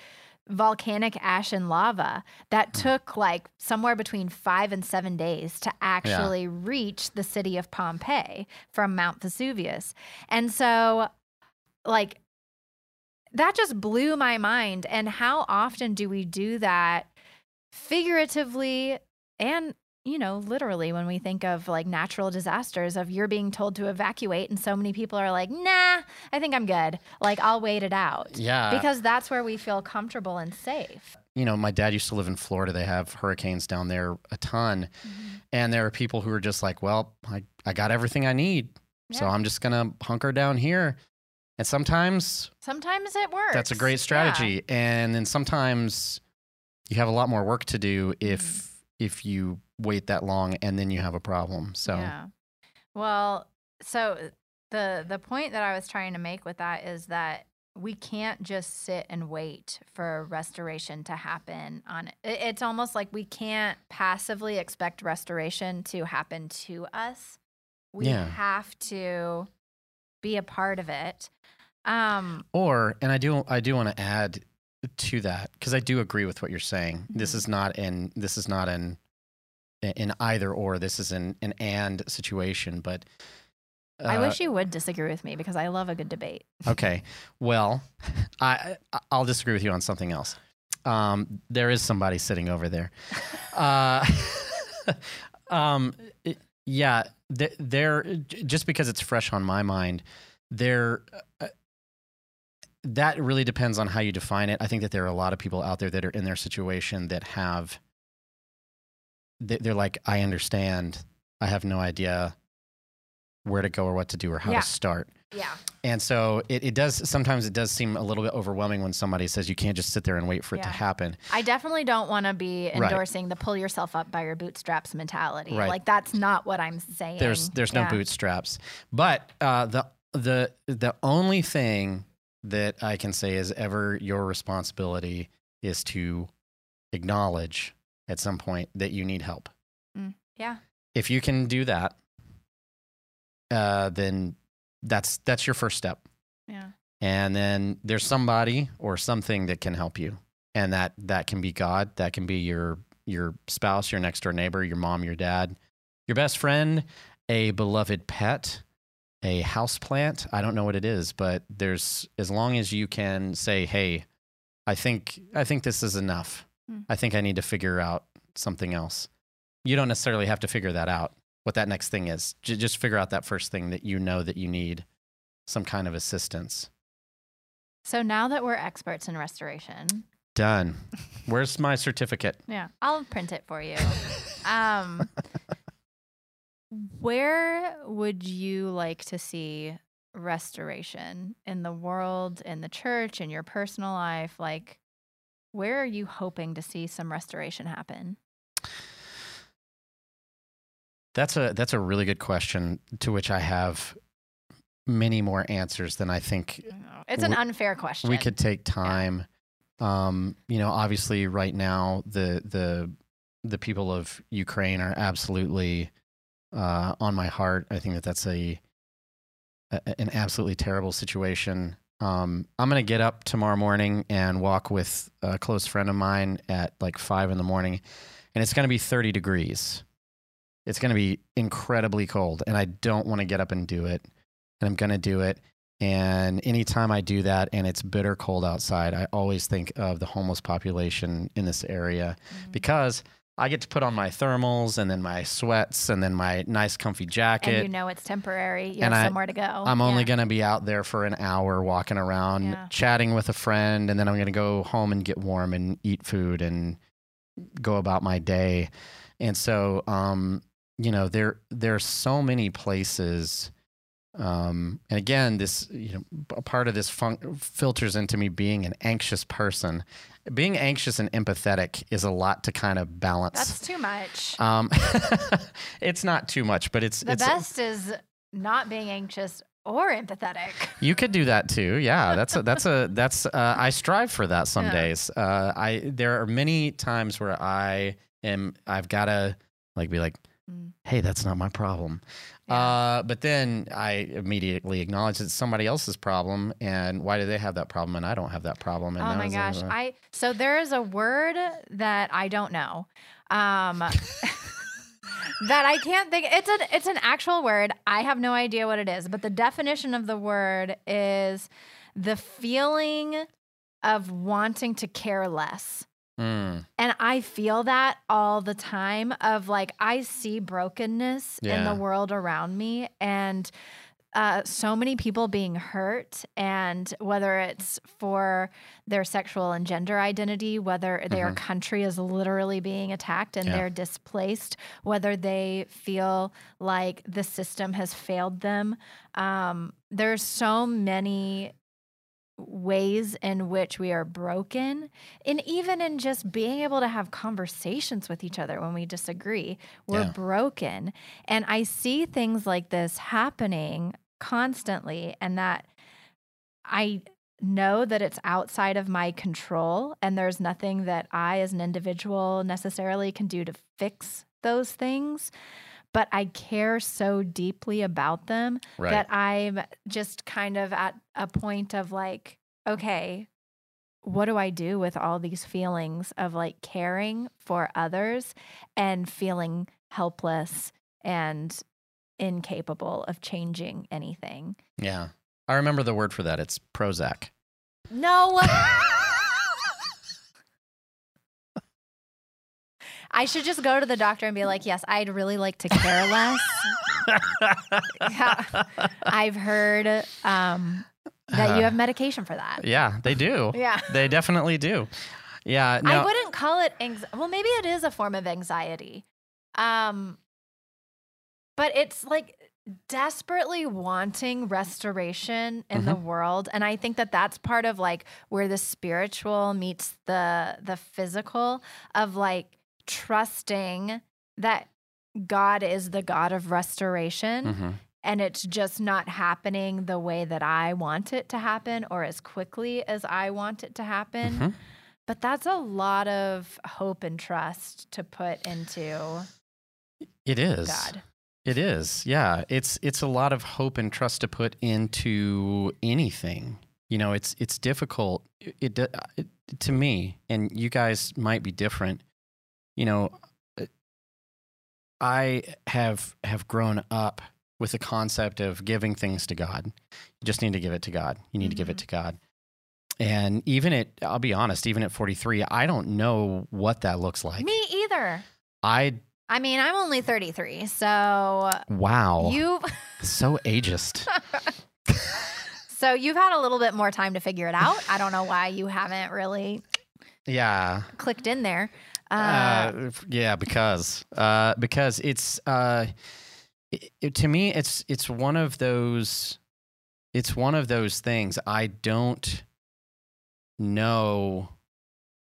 volcanic ash and lava that hmm. took like somewhere between five and seven days to actually reach the city of Pompeii from Mount Vesuvius. And so, like, that just blew my mind. And how often do we do that figuratively and you know, literally when we think of like natural disasters of you're being told to evacuate and so many people are like, "Nah, I think I'm good. Like I'll wait it out." Yeah. Because that's where we feel comfortable and safe. you know, my dad used to live in Florida. They have hurricanes down there a ton. Mm-hmm. And there are people who are just like, well, I, I got everything I need. So I'm just going to hunker down here. And sometimes Sometimes it works. that's a great strategy. And then sometimes you have a lot more work to do if Mm-hmm. if you wait that long and then you have a problem. So Yeah. Well, so the the point that I was trying to make with that is that we can't just sit and wait for restoration to happen on it. It's almost like we can't passively expect restoration to happen to us. We Yeah. have to be a part of it. Um Or, and I do, I do want to add to that because I do agree with what you're saying. This Mhm. is not in, this is not an, in either or. This is an an and situation. But I uh, wish you would disagree with me because I love a good debate. Okay, well, I I- I'll disagree with you on something else. Um, there is somebody sitting over there. Uh, um, yeah, th- there. Just because it's fresh on my mind, there. Uh, that really depends on how you define it. I think that there are a lot of people out there that are in their situation that have. they- They're like, I understand. I have no idea where to go or what to do or how Yeah. to start. Yeah. And so it, it does sometimes it does seem a little bit overwhelming when somebody says you can't just sit there and wait for it to happen. I definitely don't want to be Right. endorsing the pull yourself up by your bootstraps mentality. Right. Like that's not what I'm saying. There's there's no bootstraps. But uh, the the the only thing that I can say is ever your responsibility is to acknowledge at some point that you need help. Yeah. If you can do that, uh, then that's that's your first step. Yeah. and then there's somebody or something that can help you and that that can be god that can be your your spouse your next door neighbor your mom your dad your best friend a beloved pet a house plant i don't know what it is but there's as long as you can say hey i think i think this is enough Hmm. i think i need to figure out something else you don't necessarily have to figure that out what that next thing is J- just figure out that first thing that you know that you need some kind of assistance So now that we're experts in restoration, Done. Where's my certificate? yeah, I'll print it for you. um, where would you like to see restoration in the world, in the church, in your personal life? Like, where are you hoping to see some restoration happen? That's a that's a really good question to which I have many more answers than I think It's an We- unfair question. we could take time. Um, you know, obviously, right now the the the people of Ukraine are absolutely uh, on my heart. I think that that's a, a an absolutely terrible situation. Um, I'm gonna get up tomorrow morning and walk with a close friend of mine at like five in the morning, and it's gonna be 30 degrees. It's gonna be incredibly cold, and I don't want to get up and do it, and I'm gonna do it. And anytime I do that and it's bitter cold outside, I always think of the homeless population in this area Mhm. because I get to put on my thermals and then my sweats and then my nice comfy jacket. and you know it's temporary. You And have I- somewhere to go. I'm only Yeah. going to be out there for an hour walking around, Yeah. chatting with a friend, and then I'm going to go home and get warm and eat food and go about my day. And so, um, you know, there there are so many places. Um, and again, this you know, a part of this fun- filters into me being an anxious person. Being anxious and empathetic is a lot to kind of balance. That's too much. um, it's not too much, but it's the it's best is not being anxious or empathetic. You could do that too. Yeah, that's a, that's a that's uh, I strive for that some Yeah. days. Uh, I there are many times where I am I've got to like be like, Mm. hey, that's not my problem. Yeah. Uh, but then I immediately acknowledge it's somebody else's problem, and why do they have that problem and I don't have that problem? And oh my gosh. I so there is a word that I don't know. Um that I can't think it's an it's an actual word. I have no idea what it is, but the definition of the word is the feeling of wanting to care less. Mm, And I feel that all the time of like I see brokenness in the world around me and uh, so many people being hurt and whether it's for their sexual and gender identity, whether their Mhm. country is literally being attacked and Yeah. they're displaced, whether they feel like the system has failed them. Um, there's so many ways in which we are broken and even in just being able to have conversations with each other when we disagree we're Yeah. broken and i see things like this happening constantly and that i know that it's outside of my control and there's nothing that i as an individual necessarily can do to fix those things but i care so deeply about them right. that I'm just kind of at a point of like, okay, what do I do with all these feelings of like caring for others and feeling helpless and incapable of changing anything? yeah, I remember the word for that. It's Prozac. No. I should just go to the doctor and be like, yes, I'd really like to care less. Yeah. I've heard um, that you have medication for that. yeah, they do. Yeah. They definitely do. Yeah. I wouldn't call it anxiety. Well, maybe it is a form of anxiety. Um, but it's like desperately wanting restoration in the world and i think that that's part of like where the spiritual meets the the physical of like trusting that god is the god of restoration Mhm. and it's just not happening the way that I want it to happen or as quickly as I want it to happen. Mhm. But that's a lot of hope and trust to put into It is. God. It is. Yeah. It's it's a lot of hope and trust to put into anything. You know, it's it's difficult. It, it, it to me, and you guys might be different. You know, uh, I have have grown up with the concept of giving things to God. You just need to give it to God. You need to give it Mhm. to God. And even at, I'll be honest, even at 43, I don't know what that looks like. Me either. I, I mean, I'm only 33, so wow, you so ageist. so you've had a little bit more time to figure it out. I don't know why you haven't really Yeah. clicked in there. Uh, Uh, yeah, because uh, because it's uh, it, it- to me it's it's one of those it's one of those things I don't know.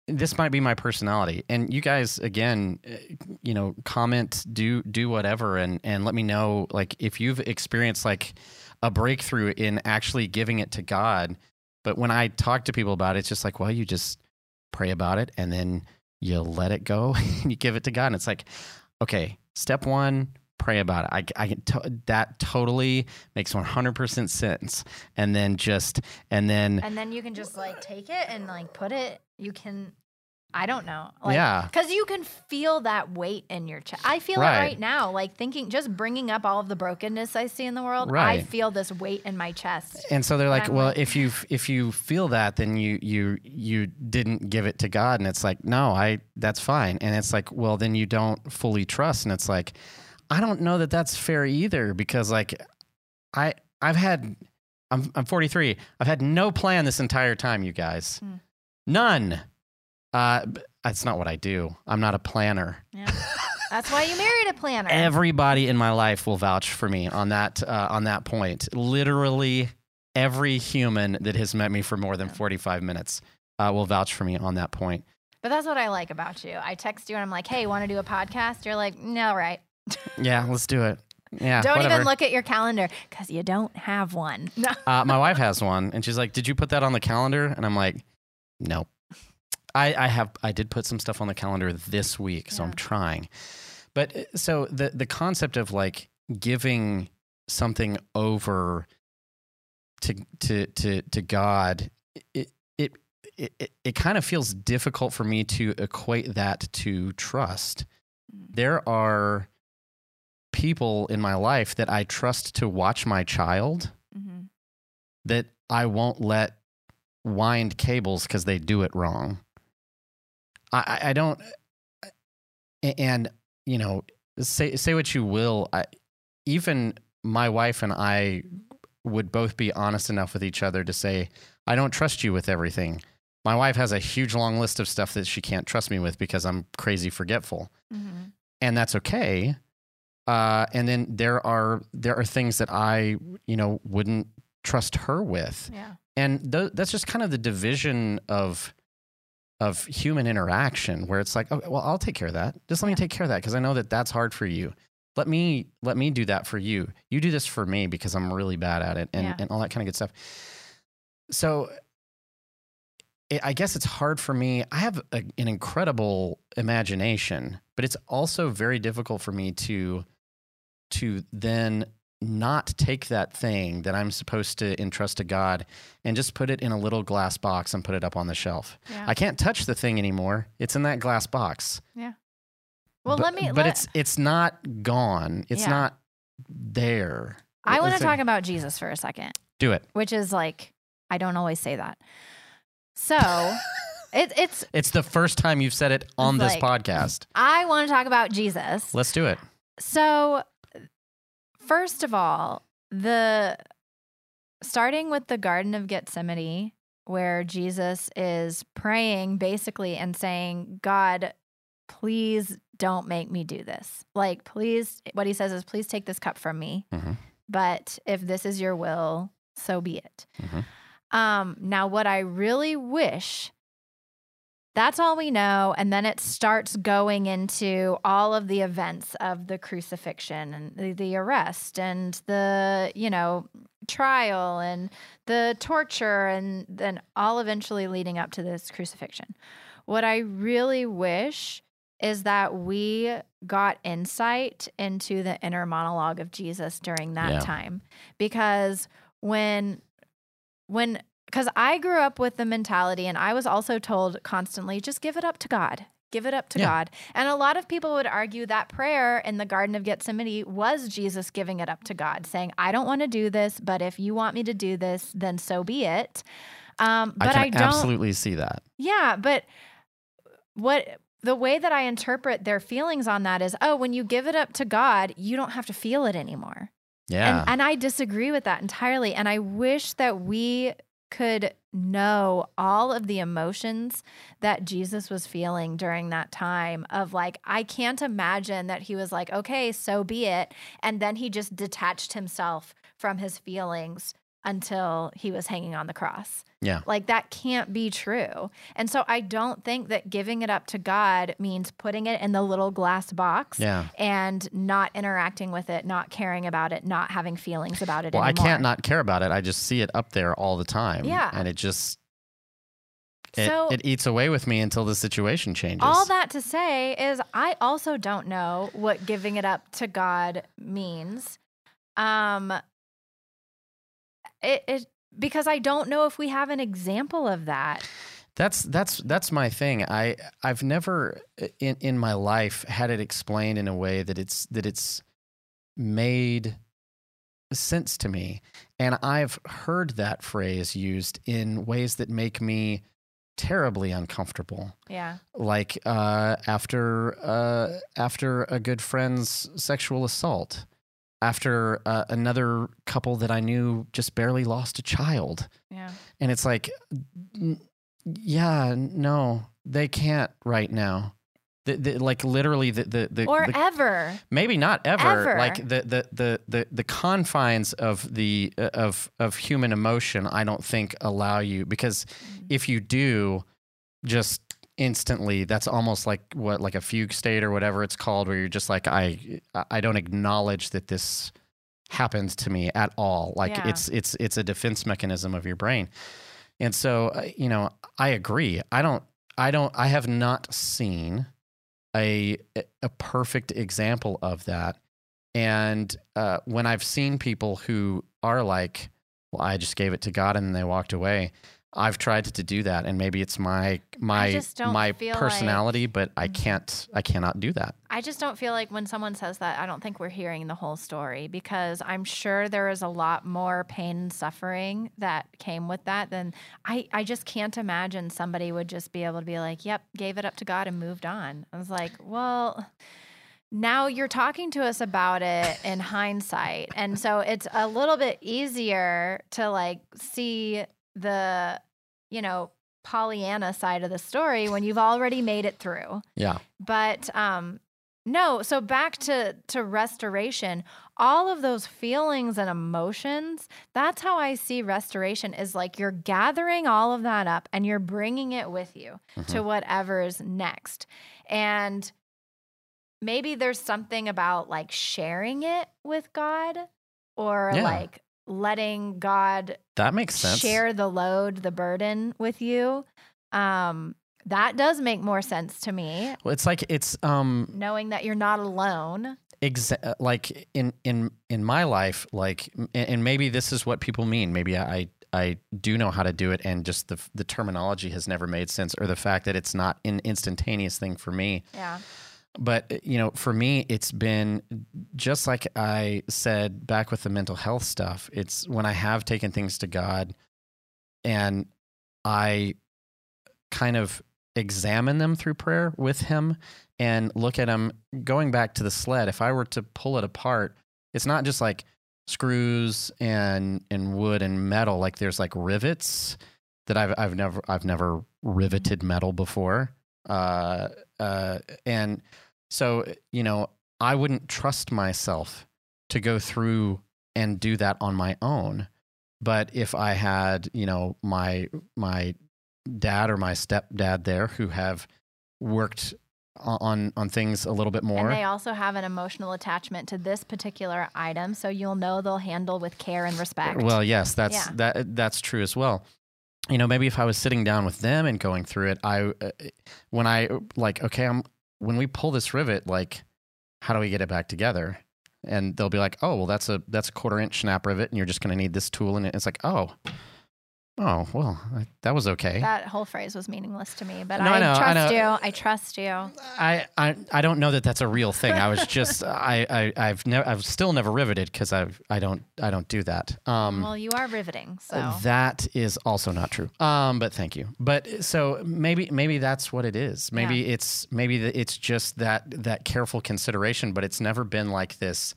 This might be my personality. And you guys again uh, you know comment do do whatever and and let me know like if you've experienced like a breakthrough in actually giving it to god. But when i talk to people about it it's just like well you just pray about it and then you let it go and you give it to god. And it's like okay step one pray about it. I, I to, that totally makes 100% sense. And then just and then And then you can just like take it and like put it. You can, I don't know. Like, Yeah. Because you can feel that weight in your chest. I feel Right. it right now. Like thinking, just bringing up all of the brokenness I see in the world. Right. I feel this weight in my chest. and so they're like, I'm well, like- if you if you feel that, then you you you didn't give it to God, and it's like, no, I that's fine, and it's like, well, then you don't fully trust, and it's like, I don't know that that's fair either, because like, I I've had, I'm I'm 43, I've had no plan this entire time, you guys, Hmm. none. Uh, that's not what I do. I'm not a planner. Yeah. That's why you married a planner. Everybody in my life will vouch for me on that uh, on that point. Literally every human that has met me for more than Yeah. 45 minutes uh, will vouch for me on that point. but that's what I like about you. I text you and I'm like, hey, want to do a podcast? You're like, no, right. Yeah, let's do it. Yeah, don't whatever. even look at your calendar because you don't have one. Uh, my wife has one, and she's like, "Did you put that on the calendar?" And I'm like, "Nope." I, I have I did put some stuff on the calendar this week, so I'm trying. But uh, so the the concept of like giving something over to to to to God, it it it, it, kind of feels difficult for me to equate that to trust. There are people in my life that I trust to watch my child hmm that I won't let wind cables because they do it wrong. I, I, don't, and you know, say say what you will. I, even my wife and I would both be honest enough with each other to say, I don't trust you with everything. My wife has a huge long list of stuff that she can't trust me with because I'm crazy forgetful hmm and that's okay. Uh, and then there are there are things that I you know wouldn't trust her with, Yeah. and th- that's just kind of the division of of human interaction where it's like, okay, well, I'll take care of that. Just let me take care of that because I know that that's hard for you. Let me let me do that for you. You do this for me because I'm really bad at it, and Yeah. and all that kind of good stuff. So. It, I guess it's hard for me. I have a, an incredible imagination, but it's also very difficult for me to to then not take that thing that I'm supposed to entrust to God and just put it in a little glass box and put it up on the shelf. Yeah. I can't touch the thing anymore. It's in that glass box. Yeah. Well, but, let me. But let, it's it's not gone. It's Yeah. not there. I want to talk about Jesus for a second, Do it. which is like I don't always say that. So, it, it's It's the first time you've said it on this like- podcast. I want to talk about Jesus. Let's do it. So, first of all, the starting with the Garden of Gethsemane, where Jesus is praying basically and saying, God, please don't make me do this. Like, please, what he says is, please take this cup from me. Mhm. But if this is your will, so be it. Mhm. Um, now, what I really wish that's all we know. And then it starts going into all of the events of the crucifixion and the, the arrest and the, you know, trial and the torture and then all eventually leading up to this crucifixion. What I really wish is that we got insight into the inner monologue of Jesus during that Yeah. time. Because when when because I grew up with the mentality, and I was also told constantly, just give it up to God. Give it up to Yeah. God. And a lot of people would argue that prayer in the Garden of Gethsemane was Jesus giving it up to God, saying, I don't want to do this, but if you want me to do this, then so be it. Um, but I I, don't. absolutely see that. Yeah, but what the way that I interpret their feelings on that is, oh, when you give it up to God, you don't have to feel it anymore. Yeah. And, and I disagree with that entirely. And I wish that we could know all of the emotions that Jesus was feeling during that time of like, I can't imagine that he was like, okay, so be it. And then he just detached himself from his feelings until he was hanging on the cross. Yeah. Like that can't be true. And so I don't think that giving it up to God means putting it in the little glass box Yeah. and not interacting with it, not caring about it, not having feelings about it Well, I can't not care about it. I just see it up there all the time. Yeah. And it just it, So- it eats away with me until the situation changes. All that to say is I also don't know what giving it up to God means. Um it, it because I don't know if we have an example of that. That's that's that's my thing. I I've never in in my life had it explained in a way that it's that it's made sense to me. And I've heard that phrase used in ways that make me terribly uncomfortable. Yeah. Like uh, after uh, after a good friend's sexual assault, after uh, another couple that I knew just barely lost a child Yeah. and it's like n- yeah no they can't right now the, the, like literally the the, the, Or the- ever. maybe not ever, Ever. like the, the the the the confines of the uh, of of human emotion i don't think allow you because Mm-hmm. if you do just instantly that's almost like what like a fugue state or whatever it's called where you're just like i i don't acknowledge that this happens to me at all. Like Yeah. it's it's it's a defense mechanism of your brain. And so uh, you know i agree. I don't i don't i have not seen a a perfect example of that. And uh, when i've seen people who are like well i just gave it to god and then they walked away i've tried to do that and maybe it's my my my feel like- personality but i can't i cannot do that I just don't feel like when someone says that, I don't think we're hearing the whole story because I'm sure there is a lot more pain and suffering that came with that than I, I just can't imagine somebody would just be able to be like, yep, gave it up to God and moved on. I was like, well, now you're talking to us about it in hindsight. And so it's a little bit easier to like see the, you know, Pollyanna side of the story when you've already made it through. Yeah. But um no so back to to restoration all of those feelings and emotions that's how i see restoration is like you're gathering all of that up and you're bringing it with you to whatever is next. And maybe there's something about like sharing it with god or Yeah. like letting god that makes sense share the load, the burden with you. Um, that does make more sense to me, well, it's like it's um knowing that you're not alone. exa- uh, like in in in my life like and, and maybe this is what people mean maybe i i do know how to do it and just the the terminology has never made sense or the fact that it's not an instantaneous thing for me Yeah. But uh, you know for me it's been just like i said back with the mental health stuff it's when i have taken things to god and i kind of examine them through prayer with him and look at them going back to the sled if i were to pull it apart it's not just like screws and and wood and metal like there's like rivets that i've i've never i've never riveted metal before. Uh uh and so eh, you know i wouldn't trust myself to go through and do that on my own but if i had you know my my dad or my stepdad there who have worked on on things a little bit more And they also have an emotional attachment to this particular item, so you'll know they'll handle with care and respect. Well, yes, that's Yeah. that eh, that's true as well. You know, maybe if I was sitting down with them and going through it, I uh, when I like, okay, I'm when we pull this rivet, like, how do we get it back together? And they'll be like, oh, well, that's a that's a quarter inch snap rivet, and you're just going to need this tool, and it's like, oh, oh, well, I, that was okay. that whole phrase was meaningless to me, but No, I I, know, I trust know. you. I trust you. I, I I don't know that that's a real thing. I was just I, I I've never I've still never riveted because I've I don't I don't do that. Um, Well, you are riveting, so That is also not true. Um, but thank you. But so maybe maybe that's what it is. Maybe it's maybe the, it's just that that careful consideration. But it's never been like this.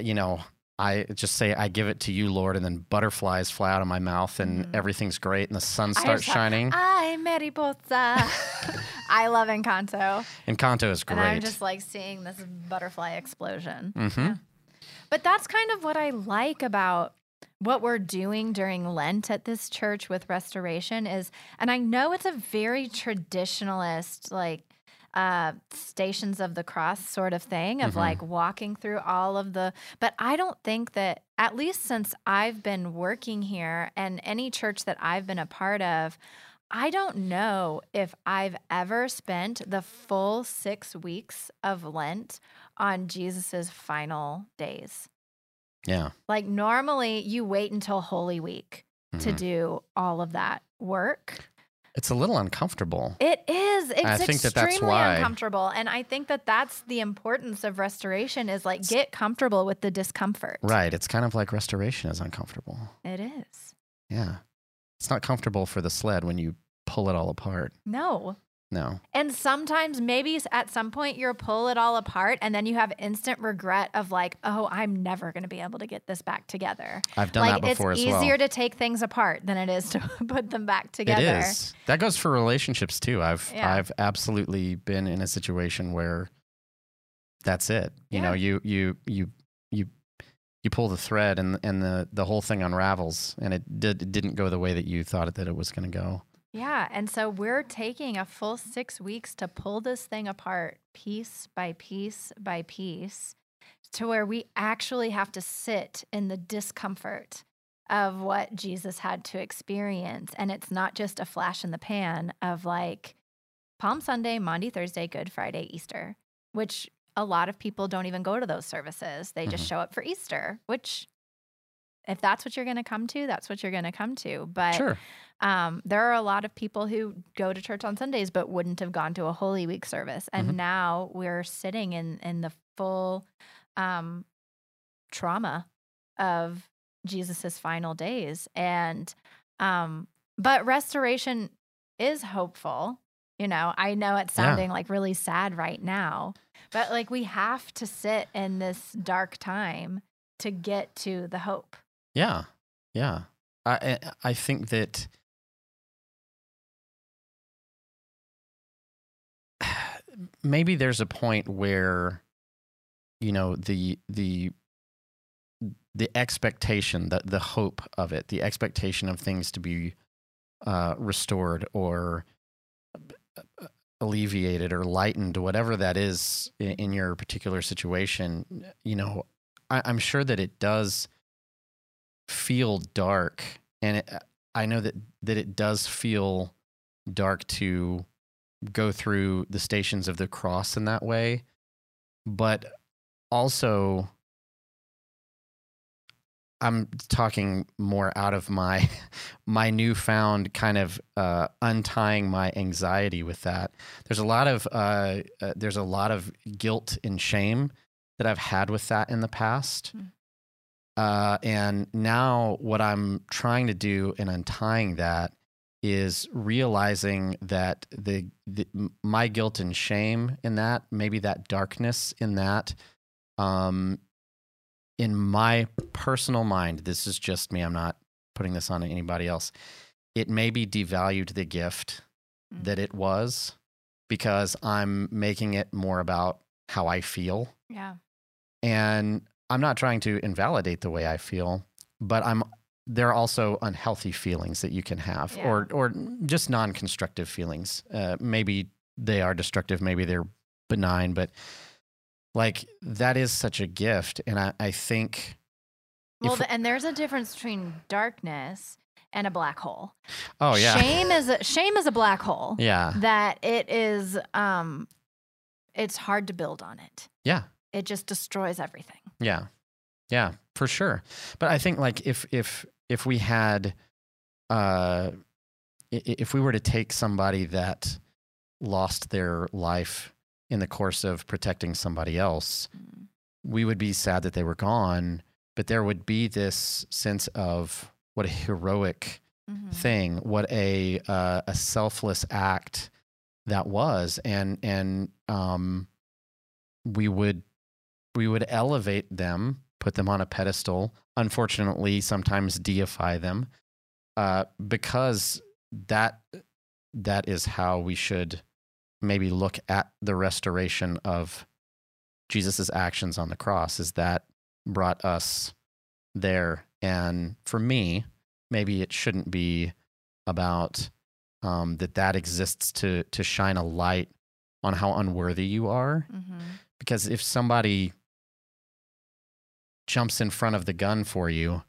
You know, I just say I give it to you, Lord, and then butterflies fly out of my mouth, and Mhm. everything great, and the sun starts shining. Ay, mariposa. I love Encanto. Encanto is great. And I'm just like seeing this butterfly explosion. hmm But that's kind of what I like about what we're doing during Lent at this church with restoration is, and I know it's a very traditionalist, like uh, stations of the cross sort of thing of Mhm. like walking through all of the, but I don't think that, at least since I've been working here and any church that I've been a part of, I don't know if I've ever spent the full six weeks of Lent on Jesus's final days. Yeah. Like normally you wait until Holy Week to Mhm. do all of that work. It's a little uncomfortable. It is. It's I think that that's extremely why- uncomfortable. And I think that that's the importance of restoration is like get comfortable with the discomfort. Right. It's kind of like restoration is uncomfortable. It is. Yeah. It's not comfortable for the sled when you pull it all apart. No. No. And sometimes maybe at some point you'll pull it all apart and then you have instant regret of like, oh, I'm never going to be able to get this back together. I've done like that before it's easier well. to take things apart than it is to put them back together. It is. That goes for relationships too. I've Yeah. I've absolutely been in a situation where that's it. You know, you you you you you pull the thread and and the the whole thing unravels and it did it didn't go the way that you thought it that it was going to go. Yeah. And so we're taking a full six weeks to pull this thing apart piece by piece by piece to where we actually have to sit in the discomfort of what Jesus had to experience. And it's not just a flash in the pan of like Palm Sunday, Maundy, Thursday, Good Friday, Easter, which a lot of people don't even go to those services. They just Mhm. show up for Easter, which if that's what you're going to come to, that's what you're going to come to. But Sure. um, there are a lot of people who go to church on Sundays but wouldn't have gone to a Holy Week service, and Mhm. now we're sitting in in the full um, trauma of Jesus's final days, and um, but restoration is hopeful. You know, I know it's Yeah. sounding like really sad right now, but like we have to sit in this dark time to get to the hope. Yeah. Yeah. I I- I think that maybe there's a point where you know the the the expectation that the hope of it the expectation of things to be uh, restored or uh, alleviated or lightened whatever that is in, in your particular situation you know I, i'm sure that it does feel dark and it, i know that that it does feel dark to go through the stations of the cross in that way. But also i'm talking more out of my my newfound kind of uh, untying my anxiety with that. There's a lot of uh, uh, there's a lot of guilt and shame that i've had with that in the past. Mm. Uh, and now what i'm trying to do in untying that is realizing that the, the my guilt and shame in that maybe that darkness in that um in my personal mind this is just me i'm not putting this on anybody else it maybe devalued the gift Mm. that it was because i'm making it more about how i feel Yeah. and i'm not trying to invalidate the way i feel but i'm there are also unhealthy feelings that you can have Yeah. or or just non-constructive feelings uh, maybe they are destructive maybe they're benign but like that is such a gift and i, I think Well, If- and there's a difference between darkness and a black hole. oh yeah Shame is a, shame is a black hole yeah that it is um it's hard to build on it. yeah It just destroys everything. Yeah. Yeah, for sure. But I think like if if if we had uh if we were to take somebody that lost their life in the course of protecting somebody else, Mm. we would be sad that they were gone, but there would be this sense of what a heroic Mhm. thing, what a uh, a selfless act that was, and and um, we would we would elevate them, put them on a pedestal. Unfortunately, sometimes deify them, uh, because that that is how we should maybe look at the restoration of Jesus's actions on the cross. Is that brought us there. And for me, maybe it shouldn't be about um, that that exists to to shine a light on how unworthy you are. Mm-hmm. Because if somebody jumps in front of the gun for you,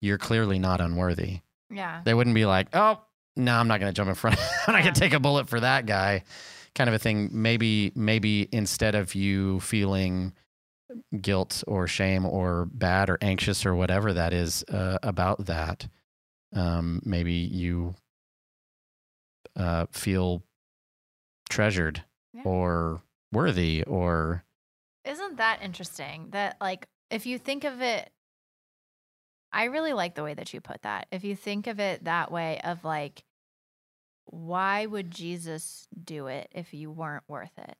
you're clearly not unworthy. Yeah. They wouldn't be like, oh, no, I'm not going to jump in front. I'm not going to take a bullet for that guy, kind of a thing. Maybe, maybe instead of you feeling guilt or shame or bad or anxious or whatever that is uh, about that, um, maybe you uh, feel treasured Yeah. or worthy or Isn't that interesting? That like if you think of it I really like the way that you put that. If you think of it that way of like why would Jesus do it if you weren't worth it?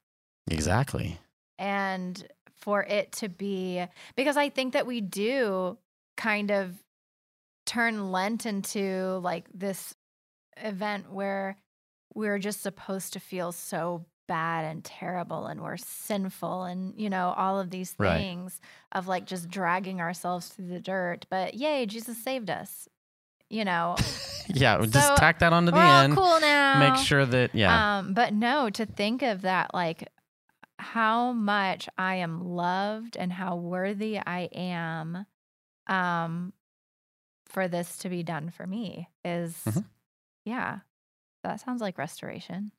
exactly. And for it to be because I think that we do kind of turn Lent into like this event where we're just supposed to feel so bad and terrible and we're sinful and you know all of these Right. things of like just dragging ourselves through the dirt but yay jesus saved us you know Yeah, So, just tack that onto the end. cool now Make sure that yeah, um, but no, to think of that, like how much I am loved and how worthy I am, um, for this to be done for me is, Mhm. yeah, that sounds like restoration.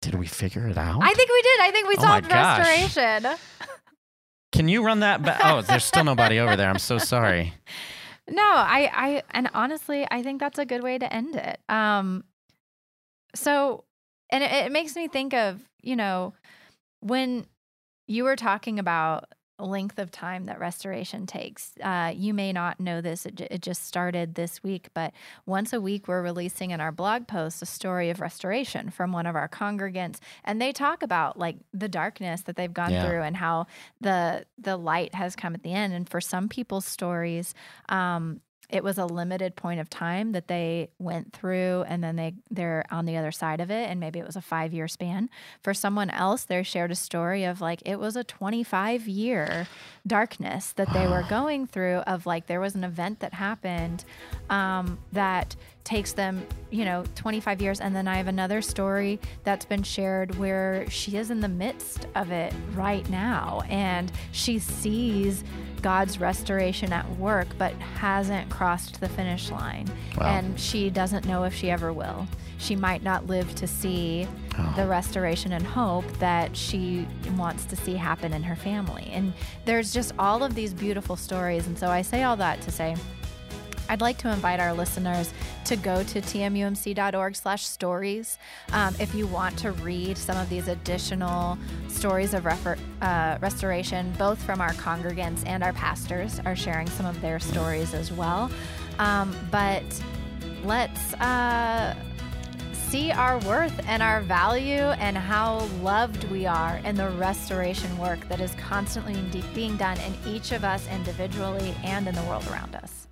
Did we figure it out? I think we did. I think we Oh solved gosh. restoration. Can you run that back? Oh, there's still nobody over there. I'm so sorry. No, I, I, and honestly, I think that's a good way to end it. Um, so, and it, it makes me think of, you know, when you were talking about length of time that restoration takes. Uh, you may not know this; it, it just started this week, but once a week we're releasing in our blog post a story of restoration from one of our congregants, and they talk about like the darkness that they've gone Yeah. through and how the the light has come at the end. And for some people's stories, um, it was a limited point of time that they went through and then they they're on the other side of it and maybe it was a 5 year span. For someone else they shared a story of like it was a 25 year darkness that they were going through of like there was an event that happened um, that takes them you know 25 years and then i have another story that's been shared where she is in the midst of it right now and she sees god's restoration at work but hasn't crossed the finish line Wow. and she doesn't know if she ever will she might not live to see Oh. the restoration and hope that she wants to see happen in her family. And there's just all of these beautiful stories. And so I say all that to say, I'd like to invite our listeners to go to tmumc.org slash stories. Um, if you want to read some of these additional stories of refer- uh, restoration, both from our congregants and our pastors are sharing some of their stories as well. Um, but let's uh, see our worth and our value and how loved we are in the restoration work that is constantly being done in each of us individually and in the world around us.